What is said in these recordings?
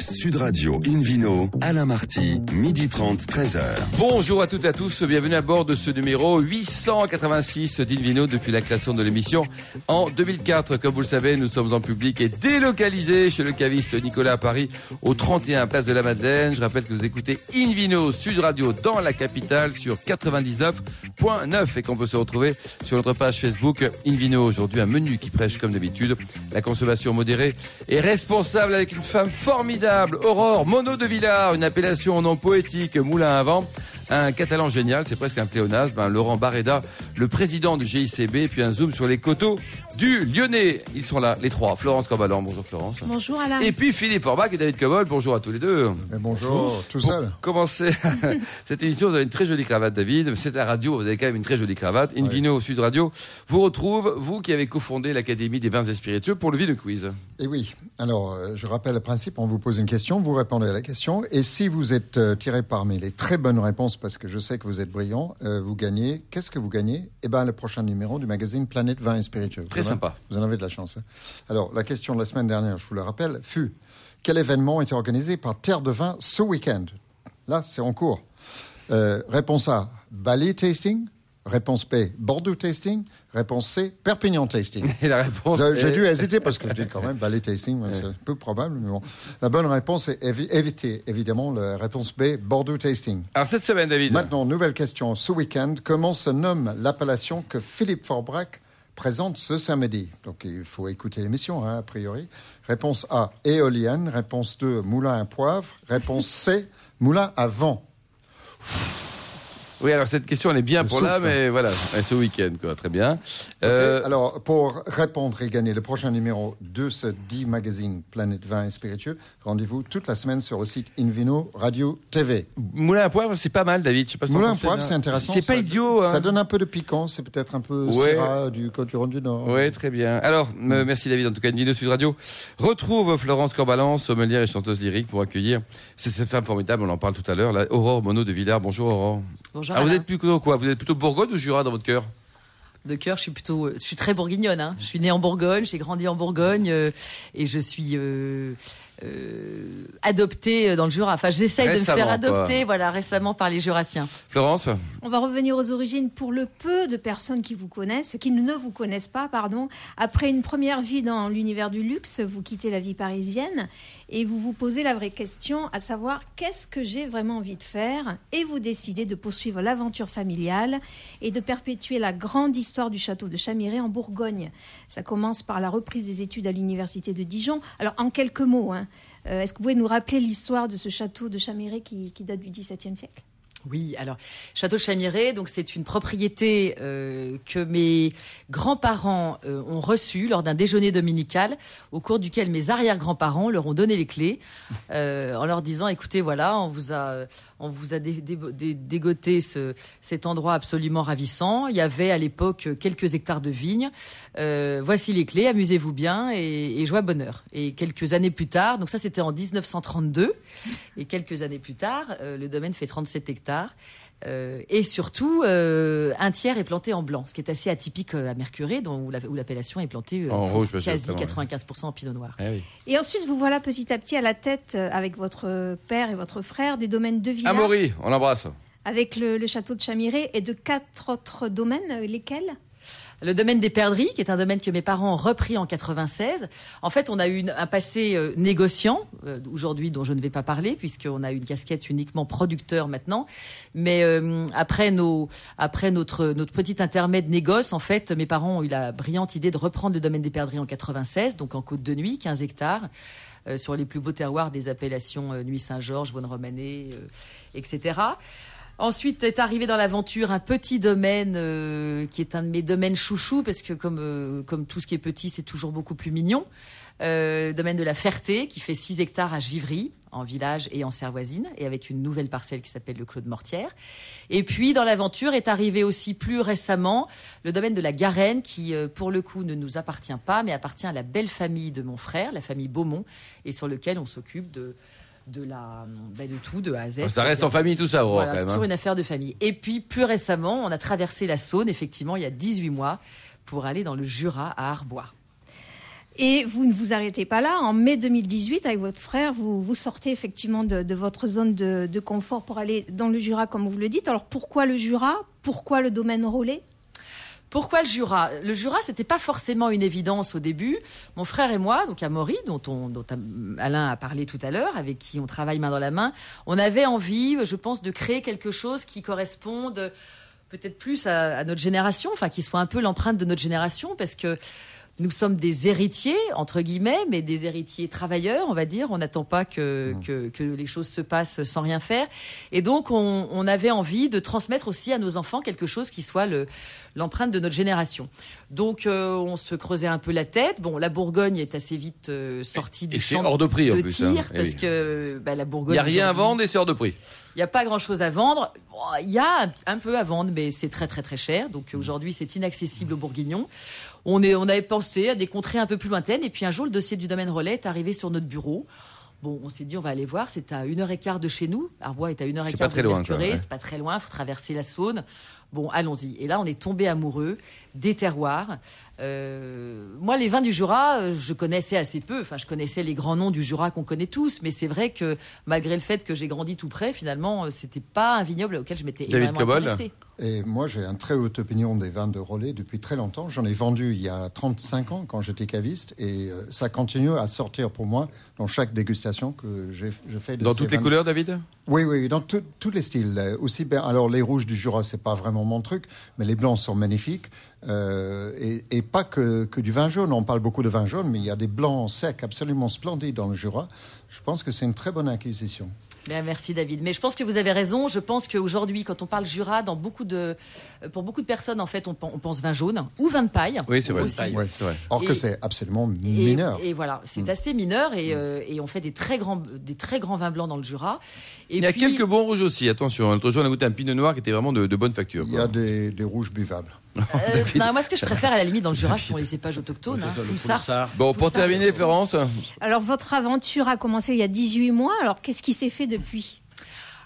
Sud Radio Invino, Alain Marty, midi 30, 13h. Bonjour à toutes et à tous, bienvenue à bord de ce numéro 886 d'Invino depuis la création de l'émission en 2004. Comme vous le savez, nous sommes en public et délocalisés chez le caviste Nicolas à Paris au 31 place de la Madeleine. Je rappelle que vous écoutez Invino Sud Radio dans la capitale sur 99.9 et qu'on peut se retrouver sur notre page Facebook Invino. Aujourd'hui, un menu qui prêche comme d'habitude la consommation modérée et responsable avec une femme formidable, Aurore Mono de Villard, une appellation au nom poétique, moulin à vent. Un catalan génial, c'est presque un pléonasme, ben, Laurent Barreda, le président du GICB, puis un zoom sur les coteaux du Lyonnais. Ils sont là, les trois. Florence Corbalan, bonjour Florence. Bonjour Alain. Et puis Philippe Forbach et David Cobol, bonjour à tous les deux. Et bonjour, tout seul. Pour commencer cette émission, vous avez une très jolie cravate, David. C'est la radio, vous avez quand même une très jolie cravate. Invino Sud Radio vous retrouve, vous qui avez cofondé l'Académie des vins et spiritueux pour le Vino Quiz. Et oui, alors euh, je rappelle le principe, on vous pose une question, vous répondez à la question, et si vous êtes euh, tiré parmi les très bonnes réponses, parce que je sais que vous êtes brillant, euh, vous gagnez, qu'est-ce que vous gagnez? Eh bien le prochain numéro du magazine Planète Vin et Spiritueux. Très sympa. Vous en avez de la chance. hein. Alors la question de la semaine dernière, je vous le rappelle, fut quel événement était organisé par Terre de Vin ce week-end? Là, c'est en cours. Euh, réponse A, Bali Tasting. Réponse B, Bordeaux Tasting. Réponse C, Perpignan Tasting. Et la réponse J'ai est- dû hésiter parce que je dis quand même ballet tasting, ouais, c'est peu probable, mais bon. La bonne réponse est évi- éviter, évidemment, la réponse B, Bordeaux tasting. Alors cette semaine, David. Maintenant, nouvelle question. Ce week-end, comment se nomme l'appellation que Philippe Forbrac présente ce samedi Donc, il faut écouter l'émission, hein, a priori. Réponse A, éolienne. Réponse 2, moulin à poivre. Réponse C, moulin à vent. Oui, alors cette question, elle est bien pour là, souffle. mais voilà, ce week-end, quoi. Très bien. Euh, Alors, pour répondre et gagner le prochain numéro de ce dit magazine Planète Vin et Spiritueux, rendez-vous toute la semaine sur le site Invino Radio TV. Moulin à poivre, c'est pas mal, David. Je sais pas si Moulin à poivre, c'est intéressant. C'est pas Ça- idiot. Hein. Ça donne un peu de piquant, c'est peut-être un peu Ouais. Du Côte-du-Rhône du Nord. Oui, très bien. Alors, euh, merci David. En tout cas, Nino Sud Radio retrouve Florence Corbalan, sommelière et chanteuse lyrique, pour accueillir cette, femme formidable. On en parle tout à l'heure, Aurore Monod de Villars. Bonjour Aurore. Bonjour. Alors, vous êtes plutôt quoi Vous êtes plutôt Bourgogne ou Jura dans votre cœur? De cœur, je suis plutôt, je suis très bourguignonne. Hein. Je suis née en Bourgogne, j'ai grandi en Bourgogne euh, et je suis euh, euh, adoptée dans le Jura. Enfin, j'essaye de me faire adopter, quoi. voilà, récemment par les Jurassiens. Florence On va revenir aux origines pour le peu de personnes qui vous connaissent, qui ne vous connaissent pas, pardon. Après une première vie dans l'univers du luxe, vous quittez la vie parisienne et vous vous posez la vraie question, à savoir qu'est-ce que j'ai vraiment envie de faire? Et vous décidez de poursuivre l'aventure familiale et de perpétuer la grande histoire du château de Chamiré en Bourgogne. Ça commence par la reprise des études à l'université de Dijon. Alors en quelques mots, hein, euh, est-ce que vous pouvez nous rappeler l'histoire de ce château de Chamiré qui, qui date du XVIIe siècle? Oui, alors Château de Chamiré, donc c'est une propriété euh, que mes grands-parents euh, ont reçue lors d'un déjeuner dominical, au cours duquel mes arrière-grands-parents leur ont donné les clés, euh, en leur disant "Écoutez, voilà, on vous a, on vous a dé- dé- dé- dégoté ce, cet endroit absolument ravissant. Il y avait à l'époque quelques hectares de vignes. Voici les clés, amusez-vous bien et, et jouez à bonheur." Et quelques années plus tard, donc ça c'était en 1932, et quelques années plus tard, le domaine fait 37 hectares. Euh, et surtout, euh, un tiers est planté en blanc, ce qui est assez atypique euh, à Mercurey, dont, où la- où l'appellation est plantée euh, En rouge, quasi notamment, 95% en pinot noir. Eh oui. Et ensuite, vous voilà petit à petit à la tête, euh, avec votre père et votre frère, des domaines de Villars, Amaury, on l'embrasse. avec le, le château de Chamiré et de quatre autres domaines, lesquels? Le domaine des perdrix, qui est un domaine que mes parents ont repris en 96. En fait, on a eu un passé euh, négociant, euh, aujourd'hui dont je ne vais pas parler, puisqu'on a une casquette uniquement producteur maintenant. Mais euh, après, notre, petit intermède négoce, en fait, mes parents ont eu la brillante idée de reprendre le domaine des perdrix en 96, donc en Côte de Nuit, 15 hectares. sur les plus beaux terroirs des appellations Nuit Saint-Georges, Vaune Romanée, euh, etc. Ensuite est arrivé dans l'aventure un petit domaine euh, qui est un de mes domaines chouchous parce que comme euh, comme tout ce qui est petit c'est toujours beaucoup plus mignon. Euh, domaine de la Ferté qui fait 6 hectares à Givry en village et en Servoisine et avec une nouvelle parcelle qui s'appelle le Clos de Mortière. Et puis dans l'aventure est arrivé aussi plus récemment le domaine de la Garenne qui euh, pour le coup ne nous appartient pas mais appartient à la belle famille de mon frère, la famille Beaumont et sur lequel on s'occupe de de la ben, de tout de A à Z. Ça reste en famille tout ça, Aurore, Voilà, quand c'est toujours hein. une affaire de famille. Et puis, plus récemment, on a traversé la Saône, effectivement, il y a 18 mois, pour aller dans le Jura, à Arbois. Et vous ne vous arrêtez pas là. En mai 2018, avec votre frère, vous, vous sortez effectivement de, de votre zone de, de confort pour aller dans le Jura, comme vous le dites. Alors pourquoi le Jura? Pourquoi le domaine relais Pourquoi le Jura? Le Jura, c'était pas forcément une évidence au début. Mon frère et moi, donc Amaury, dont, on, dont Alain a parlé tout à l'heure, avec qui on travaille main dans la main, on avait envie, je pense, de créer quelque chose qui corresponde peut-être plus à, à notre génération, enfin qui soit un peu l'empreinte de notre génération, parce que nous sommes des héritiers, entre guillemets, mais des héritiers travailleurs, on va dire. On n'attend pas que, que, que les choses se passent sans rien faire. Et donc, on, on avait envie de transmettre aussi à nos enfants quelque chose qui soit le, l'empreinte de notre génération. Donc, euh, on se creusait un peu la tête. Bon, la Bourgogne est assez vite euh, sortie Et du champ hors de prix, en de plus, tir, hein. Parce oui. que bah, la Il Bourgogne... n'y a rien à vendre et c'est hors de prix. il n'y a pas grand-chose à vendre. Bon, Il y a un, un peu à vendre, mais c'est très très très cher. Donc aujourd'hui, c'est inaccessible aux Bourguignons. On, est, on avait pensé à des contrées un peu plus lointaines. Et puis un jour, le dossier du domaine relais est arrivé sur notre bureau. Bon, on s'est dit, on va aller voir. C'est à une heure et quart de chez nous. Arbois est à une heure et C'est quart pas très de loin, ouais. C'est pas très loin. Il faut traverser la Saône. Bon, allons-y. Et là, on est tombé amoureux des terroirs. Euh, moi, les vins du Jura, euh, je connaissais assez peu. Enfin, je connaissais les grands noms du Jura qu'on connaît tous, mais c'est vrai que malgré le fait que j'ai grandi tout près, finalement, euh, c'était pas un vignoble auquel je m'étais énormément intéressée. Et moi, j'ai une très haute opinion des vins de relais depuis très longtemps. J'en ai vendu il y a 35 ans quand j'étais caviste et euh, ça continue à sortir pour moi dans chaque dégustation que je fais. De Dans toutes les couleurs, David? Oui, oui, dans tout- tous les styles. Euh, Aussi bien, alors les rouges du Jura, c'est pas vraiment mon truc, mais les blancs sont magnifiques. Euh, et, et pas que, que du vin jaune. On parle beaucoup de vin jaune, mais il y a des blancs secs absolument splendides dans le Jura. Je pense que c'est une très bonne acquisition. Bien, merci David. Mais je pense que vous avez raison. Je pense qu'aujourd'hui, quand on parle Jura, dans beaucoup de, euh, pour beaucoup de personnes, en fait, on, pen- on pense vin jaune ou vin de paille. Oui, c'est vrai. Aussi. Ouais. C'est vrai. Or que c'est absolument mineur. et voilà, c'est assez mineur et, euh, et on fait des très grands, des très grands vins blancs dans le Jura. Et Il y a puis- quelques bons rouges aussi, attention. L'autre jour, on a goûté un pinot noir qui était vraiment de, de bonne facture. Il y a des, des rouges buvables. Euh, non, moi, ce que je préfère à la limite dans le Jura, ce sont les cépages autochtones. Hein, tout ça. Bon, pour terminer, Florence, Alors, votre aventure a commencé il y a 18 mois. Alors, qu'est-ce qui s'est fait depuis?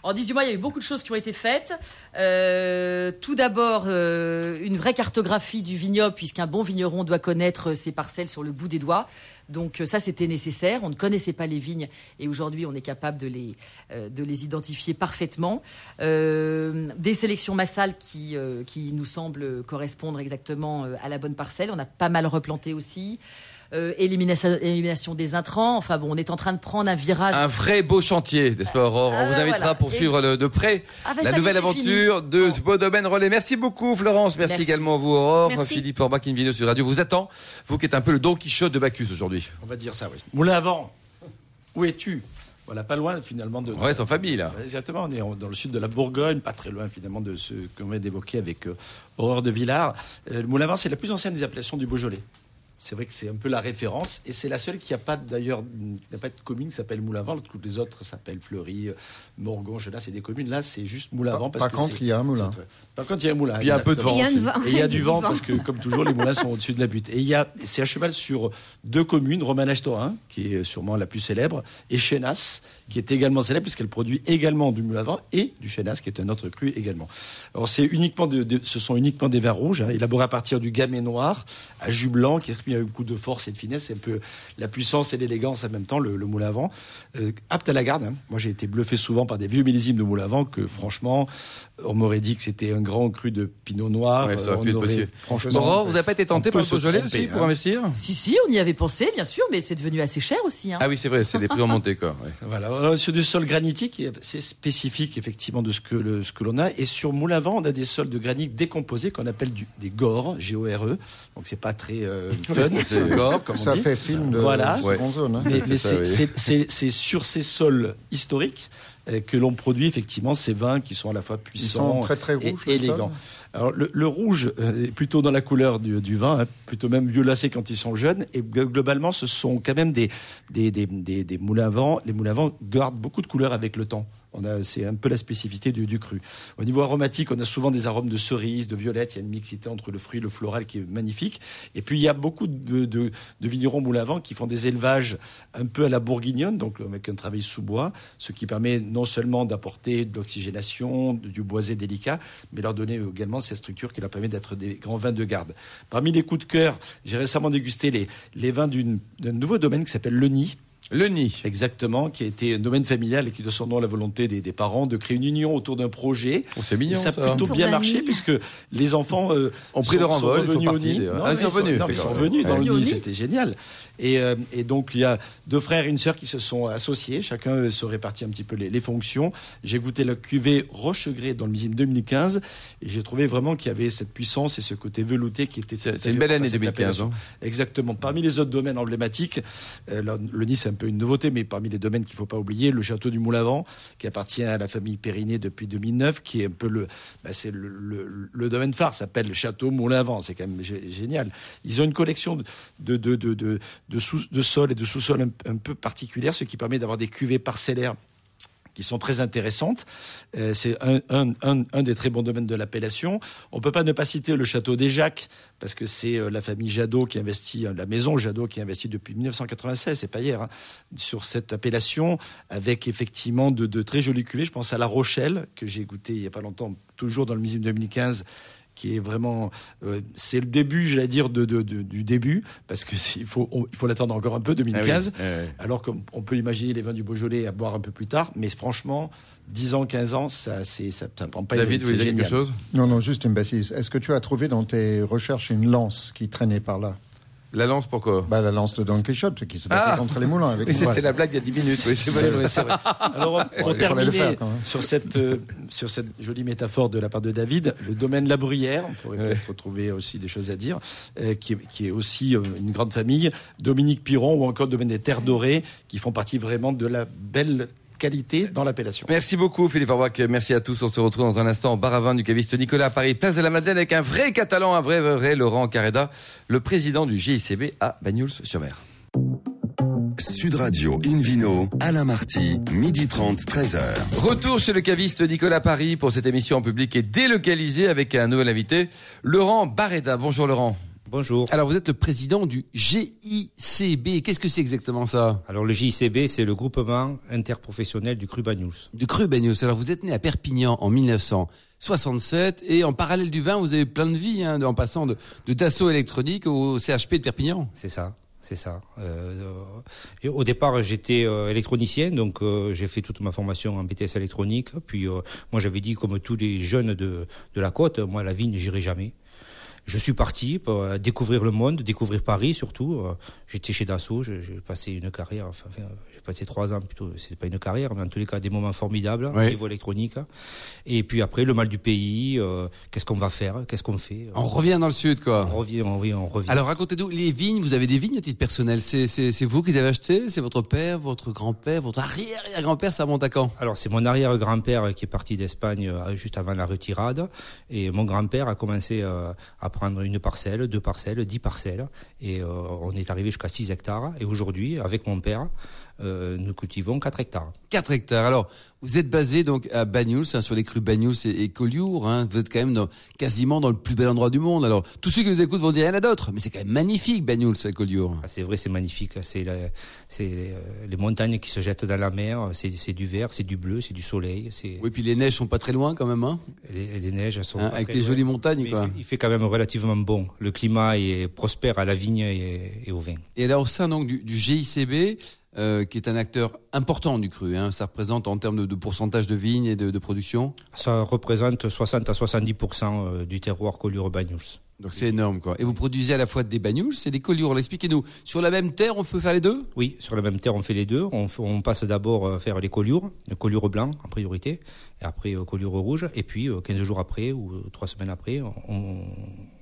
En 18 mois, il y a eu beaucoup de choses qui ont été faites. Euh, tout d'abord, euh, une vraie cartographie du vignoble, puisqu'un bon vigneron doit connaître ses parcelles sur le bout des doigts. Donc euh, ça, c'était nécessaire. On ne connaissait pas les vignes et aujourd'hui, on est capable de les, euh, identifier parfaitement. Euh, des sélections massales qui, qui nous semblent correspondre exactement à la bonne parcelle. On a pas mal replanté aussi. Euh, élimination, élimination des intrants. Enfin bon, on est en train de prendre un virage. un vrai beau chantier, n'est-ce pas, Aurore? On Ah, vous invitera voilà. pour Et- suivre le- de près Ah ben, la nouvelle fini. aventure de ce beau domaine relais. Merci beaucoup, Florence. Merci, Merci. également à vous, Aurore. Merci. Philippe Orbach, Invino sur Radio. Vous attend, vous qui êtes un peu le Don Quichotte de Bacchus aujourd'hui. On va dire ça, oui. Moulin à vent. Où es-tu? Voilà, pas loin finalement de. On reste en famille, là. Exactement, on est dans le sud de la Bourgogne, pas très loin finalement de ce qu'on vient d'évoquer avec euh, Aurore de Villars. Euh, le Moulin c'est la plus ancienne des appellations du Beaujolais. C'est vrai que c'est un peu la référence et c'est la seule qui n'a pas d'ailleurs qui n'a pas de commune qui s'appelle vent. Toutes les autres s'appellent Fleury, euh, Morgon, là c'est des communes. Là c'est juste Par- parce par que contre, il y a un moulin. Par contre il y a un moulin. Puis il y a un peu de vent Il y a aussi. une vent. Et il y a du vent vent. parce que, comme toujours, les moulins sont au-dessus de la butte. Et il y a, c'est à cheval sur deux communes, Romanèche-Torin, qui est sûrement la plus célèbre, et Chénas, qui est également célèbre puisqu'elle produit également du vent et du Chénas, qui est un autre cru également. Alors, c'est uniquement de- de- ce sont uniquement des vins rouges, hein, élaborés à partir du gamay noir, à jus blanc, qui un coup de force et de finesse. C'est un peu la puissance et l'élégance en même temps, le, le moulin à vent. Euh, apte à la garde. hein. Moi, j'ai été bluffé souvent par des vieux millésimes de moulin à vent que, franchement, on m'aurait dit que c'était un grand cru de pinot noir. Ouais, ça aurait pu aurait- possible. Franchement, Aurore, vous n'avez pas été tenté par le Beaujolais tromper, aussi pour hein. investir Si, si, on y avait pensé, bien sûr, mais c'est devenu assez cher aussi. Hein. Ah oui, c'est vrai, c'est des prix en montée, quoi. ouais. Voilà, Euh, sur du sol granitique, c'est spécifique effectivement de ce que, le- ce que l'on a. Et sur moule à vent, on a des sols de granit décomposés qu'on appelle du, des gores, G-O-R-E. Donc c'est pas très euh, fun, c'est gore, comme on ça dit. fait film de Voilà. seconde zone. hein. Mais, C'est mais sur ces sols historiques euh, que l'on produit effectivement ces vins qui sont à la fois puissants très très et rouges. sol. élégants. Alors le, le rouge euh, est plutôt dans la couleur du, du vin, hein, plutôt même violacé quand ils sont jeunes. Et glo- globalement, ce sont quand même des, des, des, des, des moulins à vent. Les moulins à vent gardent beaucoup de couleurs avec le temps. On a, c'est un peu la spécificité du, cru. Au niveau aromatique, on a souvent des arômes de cerise, de violette. Il y a une mixité entre le fruit et le floral qui est magnifique. Et puis il y a beaucoup de, vignerons vent qui font des élevages un peu à la bourguignonne, donc avec un travail sous bois, ce qui permet non seulement d'apporter de l'oxygénation, du boisé délicat, mais leur donner également cette structure qui leur permet d'être des grands vins de garde. Parmi les coups de cœur, j'ai récemment dégusté les, les vins d'un nouveau domaine qui s'appelle le Nid. Le nid. Exactement, qui a été un domaine familial et qui, de son nom, la volonté des, des parents de créer une union autour d'un projet. Oh, c'est Et mignon, ça a ça. plutôt bien marché nid. puisque les enfants euh, Ont pris sont- leur sont envol, ils sont au nid. Non, Ah, ils sont non, mais ils sont revenus dans Ouais. le nid, nid. c'était génial. Et, euh, et donc il y a deux frères et une sœur qui se sont associés, chacun euh, se répartit un petit peu les, les fonctions. J'ai goûté la cuvée Rochegré dans le millésime 2015 et j'ai trouvé vraiment qu'il y avait cette puissance et ce côté velouté qui était. C'est une belle année cette 2015. appellation. hein. Exactement. Parmi les autres domaines emblématiques, euh, le, le Nice c'est un une nouveauté, mais parmi les domaines qu'il ne faut pas oublier, le château du Moulin-Vent, qui appartient à la famille Périnet depuis 2009, qui est un peu le, bah, c'est le, domaine phare, s'appelle le château Moulin-Vent. C'est quand même gé- génial. Ils ont une collection de, de, de, de, de, de et de sous-sols un, un peu particulière, ce qui permet d'avoir des cuvées parcellaires qui sont très intéressantes. Euh, c'est un, des très bons domaines de l'appellation. On peut pas ne pas citer le château des Jacques, parce que c'est euh, la famille Jadot qui investit, euh, la maison Jadot qui investit depuis 1996, c'est pas hier, hein, sur cette appellation, avec effectivement de, très jolies cuvées. Je pense à La Rochelle, que j'ai goûté il y a pas longtemps, toujours dans le millésime 2015 qui est vraiment, euh, c'est le début, j'allais dire, de, de- de- du début, parce que il faut, on- il faut l'attendre encore un peu, 2015. Ah oui, ouais, ouais. Alors qu'on on peut imaginer les vins du Beaujolais à boire un peu plus tard, mais franchement, 10 ans, 15 ans, ça c'est ça, ça prend pas David, vous voulez dire quelque chose? Non, non, juste une bêtise. Est-ce que tu as trouvé dans tes recherches une lance qui traînait par là? La lance, pourquoi? Bah, La lance de Don Quichotte qui se battait Ah contre les moulins avec Oui, c'était la blague il y a 10 minutes. Oui, c'est vrai. vrai, c'est vrai. Alors, quand même. sur cette, euh, sur cette jolie métaphore de la part de David, le domaine La Bruyère, on pourrait Ouais. peut-être retrouver aussi des choses à dire, euh, qui, est, qui est aussi euh, une grande famille, Dominique Piron ou encore le domaine des Terres Dorées, qui font partie vraiment de la belle qualité dans l'appellation. Merci beaucoup Philippe Arbach, merci à tous. On se retrouve dans un instant au bar à vin du caviste Nicolas à Paris, place de la Madeleine avec un vrai catalan, un vrai vrai, Laurent Carreda, le président du GICB à Bagnols-sur-Mer. Sud Radio Invino, Alain Marty, midi 30, 13h. Retour chez le caviste Nicolas Paris pour cette émission en public et délocalisée avec un nouvel invité, Laurent Barreda. Bonjour Laurent. Bonjour. Alors vous êtes le président du GICB. Qu'est-ce que c'est exactement ça? Alors le JICB, c'est le groupement interprofessionnel du Cru Bagnols. Du cru Bagnos. Alors vous êtes né à Perpignan en 1967 et en parallèle du vin, vous avez plein de vie hein, en passant de, de Dassault électronique au CHP de Perpignan. C'est ça. C'est ça. Euh, au départ, j'étais euh, électronicien, donc euh, j'ai fait toute ma formation en BTS électronique. Puis euh, moi, j'avais dit, comme tous les jeunes de, de la côte, moi, la vigne, j'irai jamais. Je suis parti pour euh, découvrir le monde, découvrir Paris surtout. Euh, J'étais chez Dassault, j'ai passé une carrière, passé trois ans plutôt. C'était pas une carrière, mais en tous les cas des moments formidables Oui. au niveau électronique. Et puis après, le mal du pays. euh, Qu'est-ce qu'on va faire Qu'est-ce qu'on fait On revient dans le sud, quoi. On revient, on revient, on revient. Alors racontez-nous, les vignes, vous avez des vignes à titre personnel. C'est, c'est, c'est vous qui les avez achetées C'est votre père, votre grand-père, votre arrière-arrière-grand-père Ça monte à quand? Alors c'est mon arrière-grand-père qui est parti d'Espagne euh, juste avant la retirade et mon grand-père a commencé euh, à prendre une parcelle, deux parcelles, dix parcelles et euh, on est arrivé jusqu'à 6 hectares et aujourd'hui avec mon père euh, nous cultivons 4 hectares. 4 hectares. Alors, vous êtes basé donc à Bagnols, hein, sur les crues Bagnols et, et Collioure. Hein. Vous êtes quand même dans, quasiment dans le plus bel endroit du monde. Alors, tous ceux qui nous écoutent vont dire il y en a d'autres, mais c'est quand même magnifique Bagnols et Collioure. Ah, c'est vrai, c'est magnifique. C'est les, euh, les montagnes qui se jettent dans la mer. C'est du vert, c'est du bleu, c'est du soleil. Oui, puis les neiges sont pas très loin quand même, hein, les, les neiges sont pas avec très les loin. jolies montagnes, Mais quoi. Il fait, il fait quand même relativement bon. Le climat est prospère à la vigne et, et au vin. Et alors, au sein donc du, du GICB, euh, qui est un acteur important du cru, hein, ça représente en termes de, de pourcentage de vignes et de, de production. Ça représente 60 à 70% euh, du terroir collure Bagnols. Donc c'est énorme, quoi. Et vous produisez à la fois des Bagnols et des Collioures. Expliquez-nous, sur la même terre, on peut faire les deux? Oui, sur la même terre, on fait les deux. On, passe d'abord euh, faire les collures, le collure blanc en priorité, et après collure rouge. Et puis, euh, 15 jours après ou euh, 3 semaines après, on,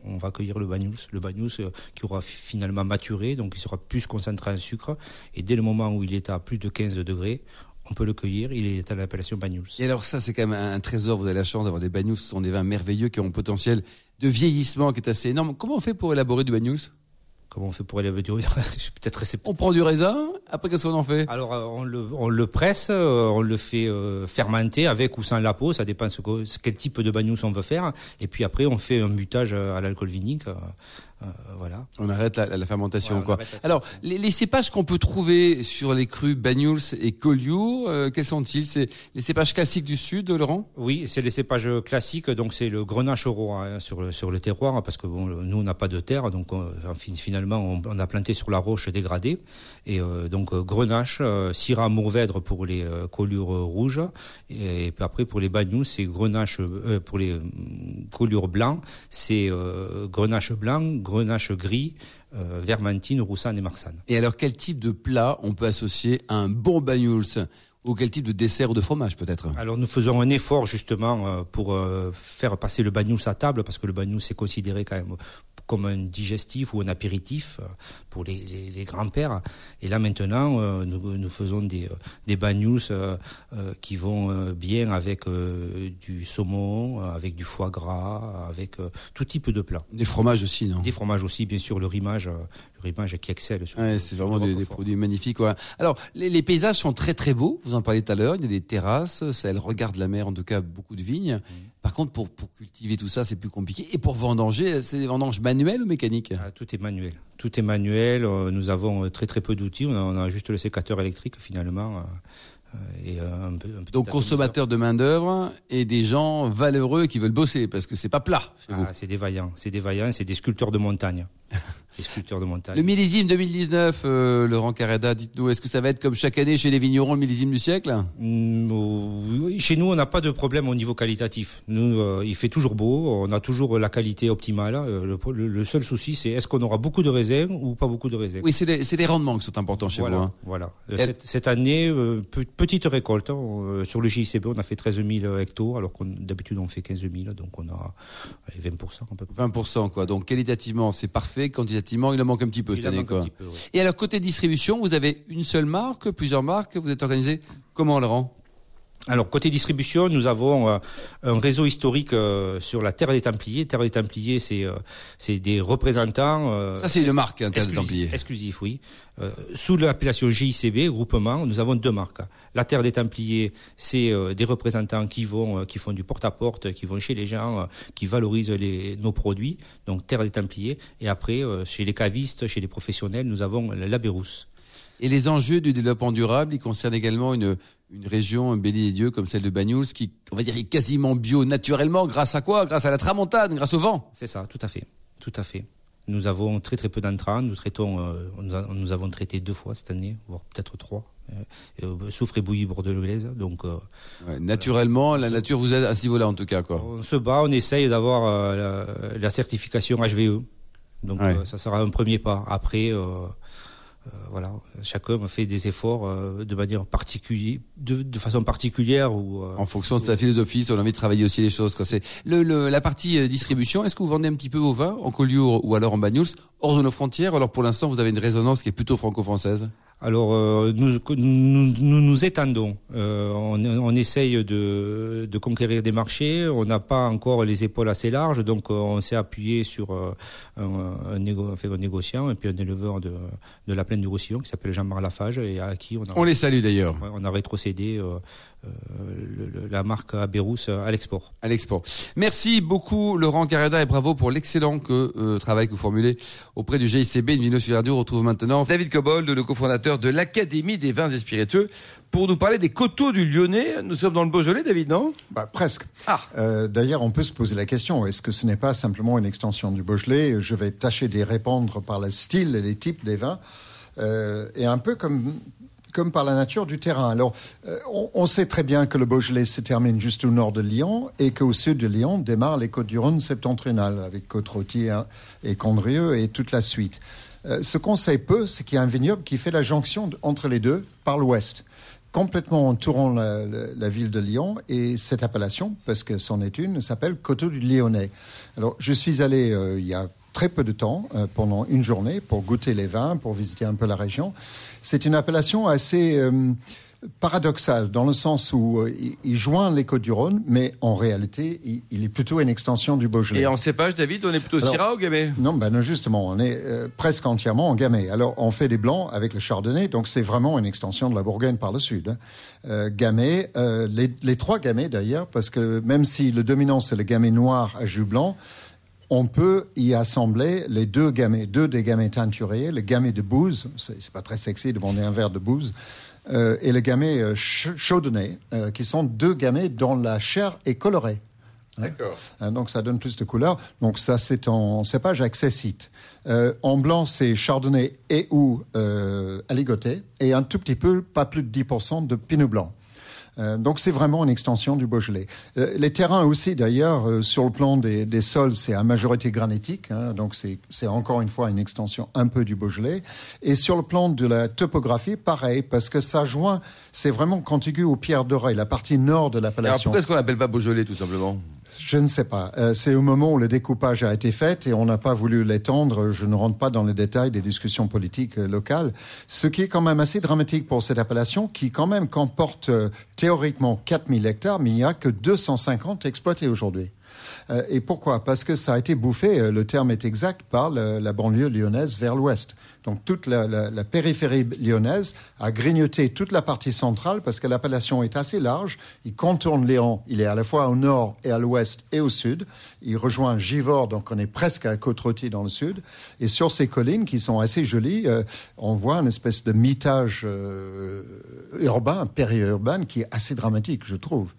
on va cueillir le Bagnols. Le Bagnols euh, qui aura fi- finalement maturé, donc il sera plus concentré en sucre. Et dès le moment où il est à plus de 15 degrés, on peut le cueillir. Il est à l'appellation Bagnols. Et alors ça, c'est quand même un, trésor. Vous avez la chance d'avoir des Bagnols. Ce sont des vins merveilleux qui ont un potentiel de vieillissement qui est assez énorme. Comment on fait pour élaborer du Bagnols Comment on fait pour aller Je suis peut-être On prend du raisin, après qu'est-ce qu'on en fait? Alors euh, on le, on le presse, euh, on le fait euh, fermenter avec ou sans la peau, ça dépend ce que, quel type de bagnous on veut faire. Et puis après on fait un mutage à l'alcool vinique euh, voilà. On arrête la, la fermentation, Ouais, on quoi. la Alors, les, les cépages qu'on peut trouver sur les crus Banyuls et Collioure, euh, quels sont-ils? C'est les cépages classiques du sud, Laurent? Oui, c'est les cépages classiques, donc c'est le grenache roi hein, sur le sur le terroir, parce que bon, nous on n'a pas de terre, donc on- en fin- finalement on, on a planté sur la roche dégradée, et euh, donc euh, grenache, euh, syrah mourvèdre pour les euh, collures euh, rouges, et, et puis après pour les bagnous c'est grenache euh, pour les euh, collures blancs, c'est euh, grenache blanc, grenache gris, euh, vermentine, roussanne et marsanne. Et alors, quel type de plat on peut associer à un bon Banyuls Ou quel type de dessert ou de fromage, peut-être Alors nous faisons un effort justement euh, pour euh, faire passer le bagnous à table parce que le bagnous est considéré quand même comme un digestif ou un apéritif euh, pour les, les, les grands-pères. Et là maintenant, euh, nous, nous faisons des, euh, des bagnous euh, euh, qui vont bien avec du saumon, avec du foie gras, avec tout type de plats. Des fromages aussi, non? Des fromages aussi, bien sûr, le rimage, le rimage qui excelle. Ouais, c'est vraiment des, produits magnifiques. Ouais. Alors, les, les paysages sont très très beaux. Vous en parliez tout à l'heure. Il y a des terrasses, ça, elles regardent la mer, en tout cas beaucoup de vignes. Mmh. Par contre, pour, pour cultiver tout ça, c'est plus compliqué. Et pour vendanger, c'est des vendanges manuelles ou mécaniques? Ah, tout est manuel. Tout est manuel. euh, Nous avons euh, très très peu d'outils. On a, on a juste le sécateur électrique finalement. euh, et un, peu- un petit Donc consommateurs de main d'œuvre et des gens valeureux qui veulent bosser parce que c'est pas plat chez vous. Ah, c'est des vaillants. C'est des vaillants. C'est des sculpteurs de montagne. des sculpteurs de montagne. Le millésime 2019, euh, Laurent Carreda, dites-nous, est-ce que ça va être comme chaque année chez les vignerons le millésime du siècle? Mm, oui, Chez nous, on n'a pas de problème au niveau qualitatif. Nous, euh, il fait toujours beau, on a toujours la qualité optimale. Euh, Le, le- le seul souci, c'est est-ce qu'on aura beaucoup de raisins ou pas beaucoup de raisins. Oui, c'est les, rendements qui sont importants chez voilà, vous. hein. voilà. Et- Cette, cette année, euh, pe- petite récolte. hein, euh, sur le JCB, on a fait 13 000 hectos, alors qu'on d'habitude on fait 15 000, donc on a allez, 20 à peu près. 20%, quoi. Donc, qualitativement, c'est parfait. Quantitativement, il en manque un petit peu Il cette année, quoi. peu, ouais. Et alors, côté distribution, vous avez une seule marque, plusieurs marques, vous êtes organisé comment, Laurent? Alors côté distribution, nous avons euh, un réseau historique euh, sur la Terre des Templiers. Terre des Templiers, c'est euh, c'est des représentants. euh, Ça, c'est une marque, hein, Terre des Templiers. Exclusif, oui. Euh, sous l'appellation GICB, groupement, nous avons deux marques. La Terre des Templiers, c'est euh, des représentants qui vont, euh, qui font du porte-à-porte, qui vont chez les gens, euh, qui valorisent les, nos produits. Donc Terre des Templiers. Et après, euh, chez les cavistes, chez les professionnels, nous avons la Bérousse. Et les enjeux du développement durable, ils concernent également une, une région bénie des dieux comme celle de Banyuls, qui, on va dire, est quasiment bio naturellement. Grâce à quoi? Grâce à la tramontane, grâce au vent. C'est ça, tout à fait, tout à fait. Nous avons très très peu d'entrants. Nous traitons, euh, nous, a- nous avons traité deux fois cette année, voire peut-être trois. Euh, euh, soufre et bouillie bordelaise. Donc, euh, Ouais, naturellement, la nature vous aide à ce niveau-là, en tout cas, quoi. on se bat, on essaye d'avoir la, la certification HVE. Donc, Ouais. ça sera un premier pas. Après, voilà, chacun fait des efforts euh, de manière particulière, de, de façon particulière ou. euh, En fonction de sa philosophie, on a envie de travailler aussi les choses. C'est le, le- la partie euh, distribution. Est-ce que vous vendez un petit peu vos vins en Collioure ou alors en Banyuls hors de nos frontières Alors pour l'instant, vous avez une résonance qui est plutôt franco-française? Alors, euh, nous, nous, nous nous étendons. Euh, on, on essaye de, de conquérir des marchés. On n'a pas encore les épaules assez larges, donc euh, on s'est appuyé sur euh, un, un, négo- enfin, un négociant et puis un éleveur de, de la plaine du Roussillon qui s'appelle Jean-Marc Lafage et à qui on a, On les salue d'ailleurs on a rétrocédé euh, le- le- la marque Abérous à l'export. à l'export. Merci beaucoup Laurent Carreda et bravo pour l'excellent que, euh, travail que vous formulez auprès du GICB. Une vidéo sur Radio. On retrouve maintenant David Cobold, le cofondateur de l'Académie des vins et spiritueux, pour nous parler des coteaux du Lyonnais. Nous sommes dans le Beaujolais, David, non? Bah, presque. Ah. Euh, D'ailleurs, on peut se poser la question est-ce que ce n'est pas simplement une extension du Beaujolais? Je vais tâcher d'y répondre par le style et les types des vins, euh, et un peu comme comme par la nature du terrain. Alors, euh, on, sait très bien que le Beaujolais se termine juste au nord de Lyon et qu'au sud de Lyon démarrent les Côtes-du-Rhône septentrionales avec Côte-Rôtier hein, et Condrieu et toute la suite. Euh, ce qu'on sait peu, c'est qu'il y a un vignoble qui fait la jonction entre les deux par l'ouest complètement entourant la, ville de Lyon et cette appellation, parce que c'en est une, s'appelle Coteau du Lyonnais. Alors, je suis allé euh, il y a très peu de temps, pendant une journée, pour goûter les vins, pour visiter un peu la région. C'est une appellation assez euh, paradoxale, dans le sens où euh, il, il joint les Côtes-du-Rhône, mais en réalité, il, il est plutôt une extension du Beaujolais. Et en cépage, David, on est plutôt Alors- Syrah ou Gamay? Non, ben non, justement, on est euh, presque entièrement en gamay. Alors, on fait des blancs avec le chardonnay, donc c'est vraiment une extension de la Bourgogne par le sud. Hein. Euh, gamay, euh, les, les trois gamay d'ailleurs, parce que même si le dominant c'est le gamay noir à jus blanc, on peut y assembler les deux gamets, deux des gamets teinturiers, le gamet de Bouze, c'est pas très sexy de demander un verre de Bouze, euh, et le gamet euh, euh, qui sont deux gamets dont la chair est colorée. D'accord. Hein, donc ça donne plus de couleur. Donc ça, c'est en cépage accessite. Euh, en blanc, c'est chardonnay et ou euh, aligoté, et un tout petit peu, pas plus de 10% de pinot blanc. Euh, donc c'est vraiment une extension du Beaujolais. Euh, les terrains aussi, d'ailleurs, euh, sur le plan des, des sols, c'est à majorité granitique, hein, donc c'est encore une fois une extension un peu du Beaujolais. Et sur le plan de la topographie, pareil, parce que ça joint, c'est vraiment contigu aux pierres d'oreille, la partie nord de Alors l'appellation. pourquoi est-ce qu'on l'appelle pas Beaujolais tout simplement? Je ne sais pas. Euh, c'est au moment où le découpage a été fait et on n'a pas voulu l'étendre. Je ne rentre pas dans les détails des discussions politiques euh, locales. Ce qui est quand même assez dramatique pour cette appellation qui quand même comporte euh, théoriquement 4000 hectares, mais il n'y a que 250 exploités aujourd'hui. Euh, et pourquoi? Parce que ça a été bouffé, euh, le terme est exact, par la banlieue lyonnaise vers l'ouest. Donc toute la, périphérie lyonnaise a grignoté toute la partie centrale parce que l'appellation est assez large. Il contourne Léon, il est à la fois au nord et à l'ouest et au sud. Il rejoint Givors, donc on est presque à Côte-Rôtie dans le sud. Et sur ces collines qui sont assez jolies, euh, on voit une espèce de mitage urbain, périurbain, qui est assez dramatique, je trouve.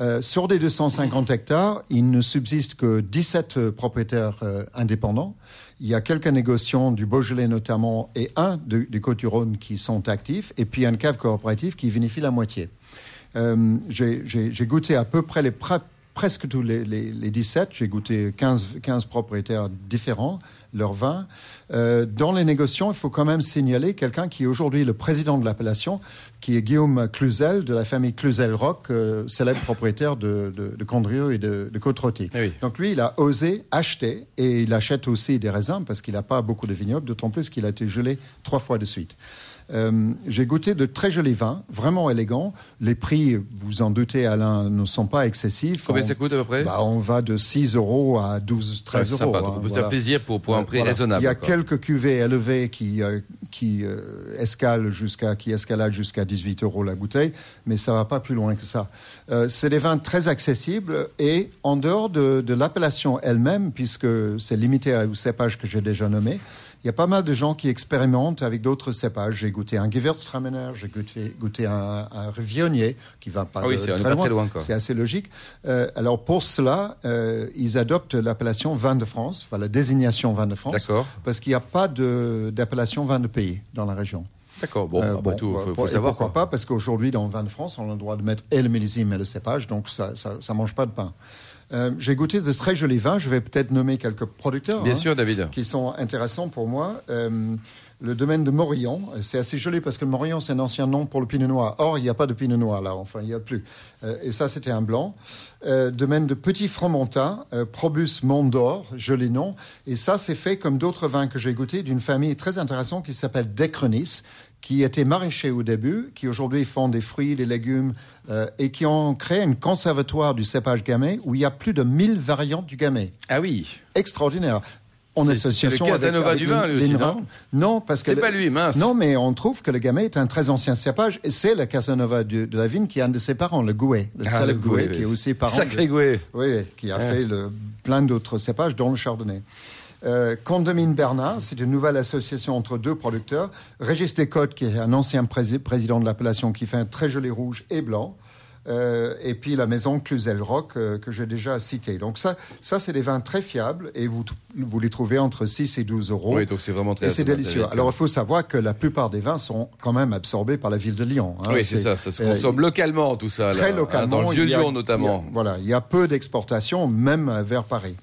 Euh, sur des 250 hectares, il ne subsiste que 17 euh, propriétaires euh, indépendants. Il y a quelques négociants du Beaujolais notamment et un de- du Côte-du-Rhône qui sont actifs, et puis une cave coopérative qui vinifie la moitié. Euh, J'ai goûté à peu près les pre- presque tous les, les, les 17. J'ai goûté 15, 15 propriétaires différents, leurs vins. Euh, dans les négociants, il faut quand même signaler quelqu'un qui est aujourd'hui le président de l'appellation, qui est Guillaume Cluzel, de la famille Cluzel-Rock, euh, célèbre propriétaire de, de, de Condrieu et de, de Côte-Rôtie. Eh oui. Donc lui, il a osé acheter et il achète aussi des raisins parce qu'il n'a pas beaucoup de vignobles, d'autant plus qu'il a été gelé trois fois de suite. Euh, J'ai goûté de très jolis vins, vraiment élégants. Les prix, vous en doutez, Alain, ne sont pas excessifs. Combien On- ça coûte à peu près bah, On va de 6 euros à 12, 13 Ouais, euros. hein, se voilà. faire plaisir pour, pour un Euh, prix voilà. raisonnable. Il y a quoi. quelques cuvées élevées qui, euh, qui euh, escalent jusqu'à, qui escaladent jusqu'à 18 euros la bouteille, mais ça va pas plus loin que ça. C'est des vins très accessibles et en dehors de, de l'appellation elle-même, puisque c'est limité au cépage que j'ai déjà nommé, il y a pas mal de gens qui expérimentent avec d'autres cépages. J'ai goûté un Gewürztraminer, j'ai goûté, goûté un, un Rivionnier qui va pas, Ah oui, de- très pas loin. très loin. C'est assez logique. Euh, alors pour cela, euh, ils adoptent l'appellation vin de France, enfin la désignation vin de France, parce qu'il n'y a pas d'appellation vin de pays dans la région. D'accord, bon, Euh, après tout, il faut, faut savoir. pourquoi quoi. pas Parce qu'aujourd'hui, dans le vin de France, on a le droit de mettre et le millésime et le cépage, donc ça ça mange pas de pain. Euh, J'ai goûté de très jolis vins. Je vais peut-être nommer quelques producteurs. Bien hein, sûr, David. qui sont intéressants pour moi. Euh, le domaine de Morillon, c'est assez joli parce que le Morillon, c'est un ancien nom pour le Pinot Noir. Or, il n'y a pas de Pinot Noir là, enfin, il n'y a plus. Euh, et ça, c'était un blanc. Domaine de Petit Fromentin, Probus Mondor, joli nom. Et ça, c'est fait comme d'autres vins que j'ai goûtés d'une famille très intéressante qui s'appelle Decrenis, qui était maraîcher au début, qui aujourd'hui font des fruits, des légumes, euh, et qui ont créé un conservatoire du cépage gamay où il y a plus de 1000 variantes du gamay Ah oui. extraordinaire. En association le avec, Casanova avec du vin, lui aussi, non parce que C'est pas lui, mince. Non, mais on trouve que le gamay est un très ancien cépage. Et c'est le Casanova de, de la vigne qui est un de ses parents, le Gouet, le Ah, célèbre Gouet, oui. qui est aussi parent. Sacré de- Gouet. Oui, qui a fait le, plein d'autres cépages, dont le Chardonnay. Euh, Condamine Bernard, c'est une nouvelle association entre deux producteurs. Régis Descotes, qui est un ancien prési- président de l'appellation, qui fait un très joli rouge et blanc. Euh, et puis la maison Cluzel Rock euh, que j'ai déjà cité. Donc ça, ça c'est des vins très fiables et vous, vous les trouvez entre 6 et 12 euros. Oui, donc c'est vraiment très Et c'est délicieux. Alors il faut savoir que la plupart des vins sont quand même absorbés par la ville de Lyon. hein. oui, c'est ça, ça se euh, consomme localement, tout ça. Très là, localement. hein, Dans le vieux Lyon, notamment. il y a- voilà, il y a peu d'exportation, même vers Paris.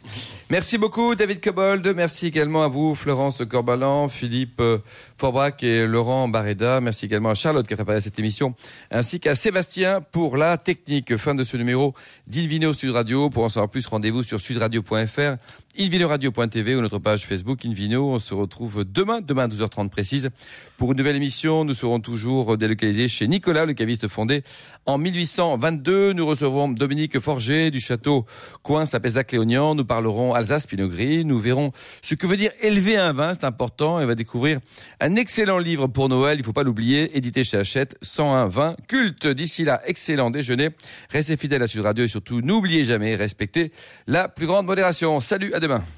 Merci beaucoup, David Cobold. Merci également à vous, Florence Corbalan, Philippe euh, Forbrac et Laurent Barreda. Merci également à Charlotte qui a préparé cette émission, ainsi qu'à Sébastien pour la technique. Fin de ce numéro d'Invino Sud Radio. Pour en savoir plus, rendez-vous sur sudradio.fr, invinoradio.tv ou notre page Facebook Invino. On se retrouve demain, demain à 12h30 précise, pour une nouvelle émission. Nous serons toujours délocalisés chez Nicolas, le caviste fondé en 1822. Nous recevrons Dominique Forger du château Coin à Pézac-Léognan. Nous parlerons Alsace Pinot Gris. Nous verrons ce que veut dire élever un vin, c'est important. Et on va découvrir un excellent livre pour Noël, il faut pas l'oublier, édité chez Hachette, 101 vin culte. D'ici là, excellent déjeuner. Restez fidèles à Sud Radio et surtout, n'oubliez jamais, respectez la plus grande modération. Salut, à demain. débat.